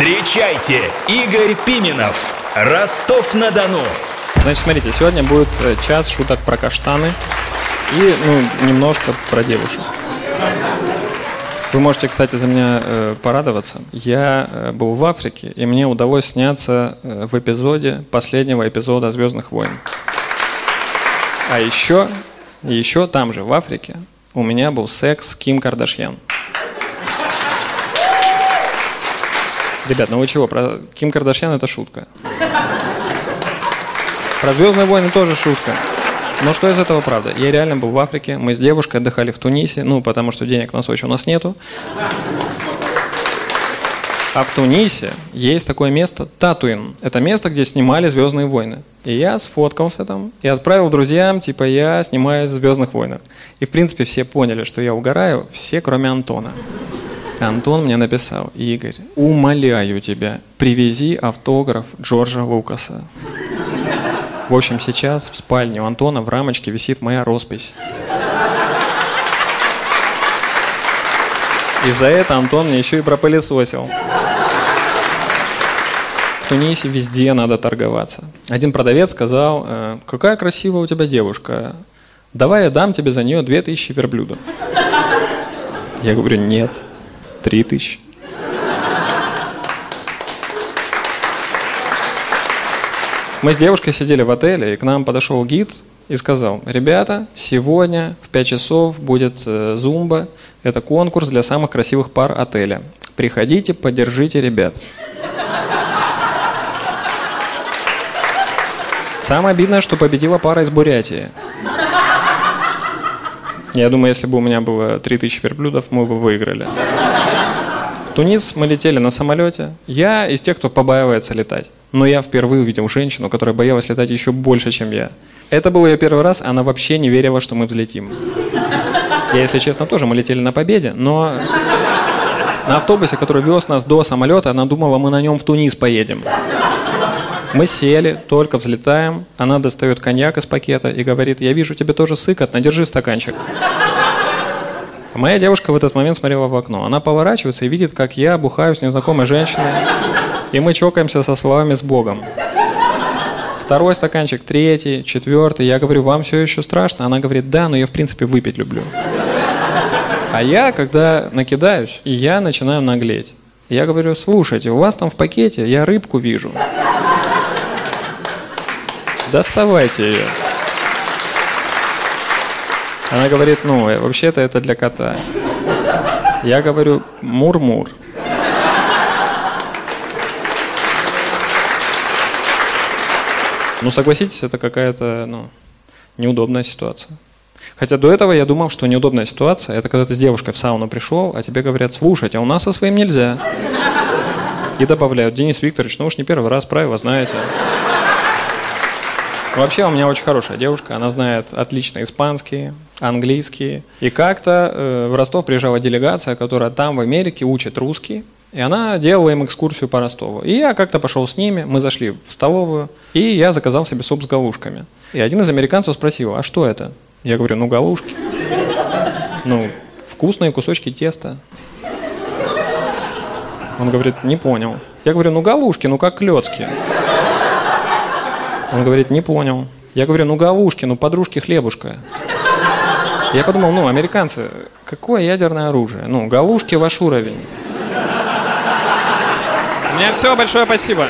Встречайте, Игорь Пименов, Ростов-на-Дону. Значит, смотрите, сегодня будет э, час шуток про каштаны и, ну, немножко про девушек. Вы можете, кстати, за меня э, порадоваться. Я э, был в Африке, и мне удалось сняться э, в эпизоде последнего эпизода Звездных войн. А еще, еще там же, в Африке, у меня был секс с Ким Кардашьян. Ребят, ну вы чего? Про Ким Кардашьян это шутка. Про Звездные войны тоже шутка. Но что из этого правда? Я реально был в Африке, мы с девушкой отдыхали в Тунисе, ну, потому что денег на Сочи у нас нету. А в Тунисе есть такое место Татуин. Это место, где снимали Звездные войны. И я сфоткался там и отправил друзьям, типа, я снимаюсь в Звездных войнах. И, в принципе, все поняли, что я угораю, все, кроме Антона. Антон мне написал, Игорь, умоляю тебя, привези автограф Джорджа Лукаса. В общем, сейчас в спальне у Антона в рамочке висит моя роспись. И за это Антон мне еще и пропылесосил. В Тунисе везде надо торговаться. Один продавец сказал, «Э, какая красивая у тебя девушка, давай я дам тебе за нее 2000 верблюдов. Я говорю, нет, Три тысячи. Мы с девушкой сидели в отеле, и к нам подошел гид и сказал, ребята, сегодня в 5 часов будет э, зумба, это конкурс для самых красивых пар отеля. Приходите, поддержите ребят. Самое обидное, что победила пара из Бурятии. Я думаю, если бы у меня было 3000 верблюдов, мы бы выиграли. В Тунис мы летели на самолете. Я из тех, кто побаивается летать. Но я впервые увидел женщину, которая боялась летать еще больше, чем я. Это был ее первый раз, она вообще не верила, что мы взлетим. Я, если честно, тоже, мы летели на победе, но на автобусе, который вез нас до самолета, она думала, мы на нем в Тунис поедем. Мы сели, только взлетаем, она достает коньяк из пакета и говорит, я вижу, тебе тоже сыкотно, держи стаканчик. Моя девушка в этот момент смотрела в окно. Она поворачивается и видит, как я бухаю с незнакомой женщиной, и мы чокаемся со словами с Богом. Второй стаканчик, третий, четвертый. Я говорю, вам все еще страшно? Она говорит, да, но я в принципе выпить люблю. А я, когда накидаюсь, я начинаю наглеть. Я говорю, слушайте, у вас там в пакете, я рыбку вижу. Доставайте ее. Она говорит, ну, э, вообще-то это для кота. Я говорю, мур-мур. Ну, согласитесь, это какая-то, ну, неудобная ситуация. Хотя до этого я думал, что неудобная ситуация – это когда ты с девушкой в сауну пришел, а тебе говорят, слушайте, а у нас со своим нельзя. И добавляют, Денис Викторович, ну уж не первый раз, правила знаете. Вообще у меня очень хорошая девушка, она знает отлично испанский, английский. И как-то э, в Ростов приезжала делегация, которая там в Америке учит русский. И она делала им экскурсию по Ростову. И я как-то пошел с ними, мы зашли в столовую, и я заказал себе суп с галушками. И один из американцев спросил, а что это? Я говорю, ну галушки. Ну, вкусные кусочки теста. Он говорит, не понял. Я говорю, ну галушки, ну как клетки. Он говорит, не понял. Я говорю, ну галушки, ну подружки хлебушка. Я подумал, ну, американцы, какое ядерное оружие? Ну, галушки ваш уровень. У меня все, большое спасибо.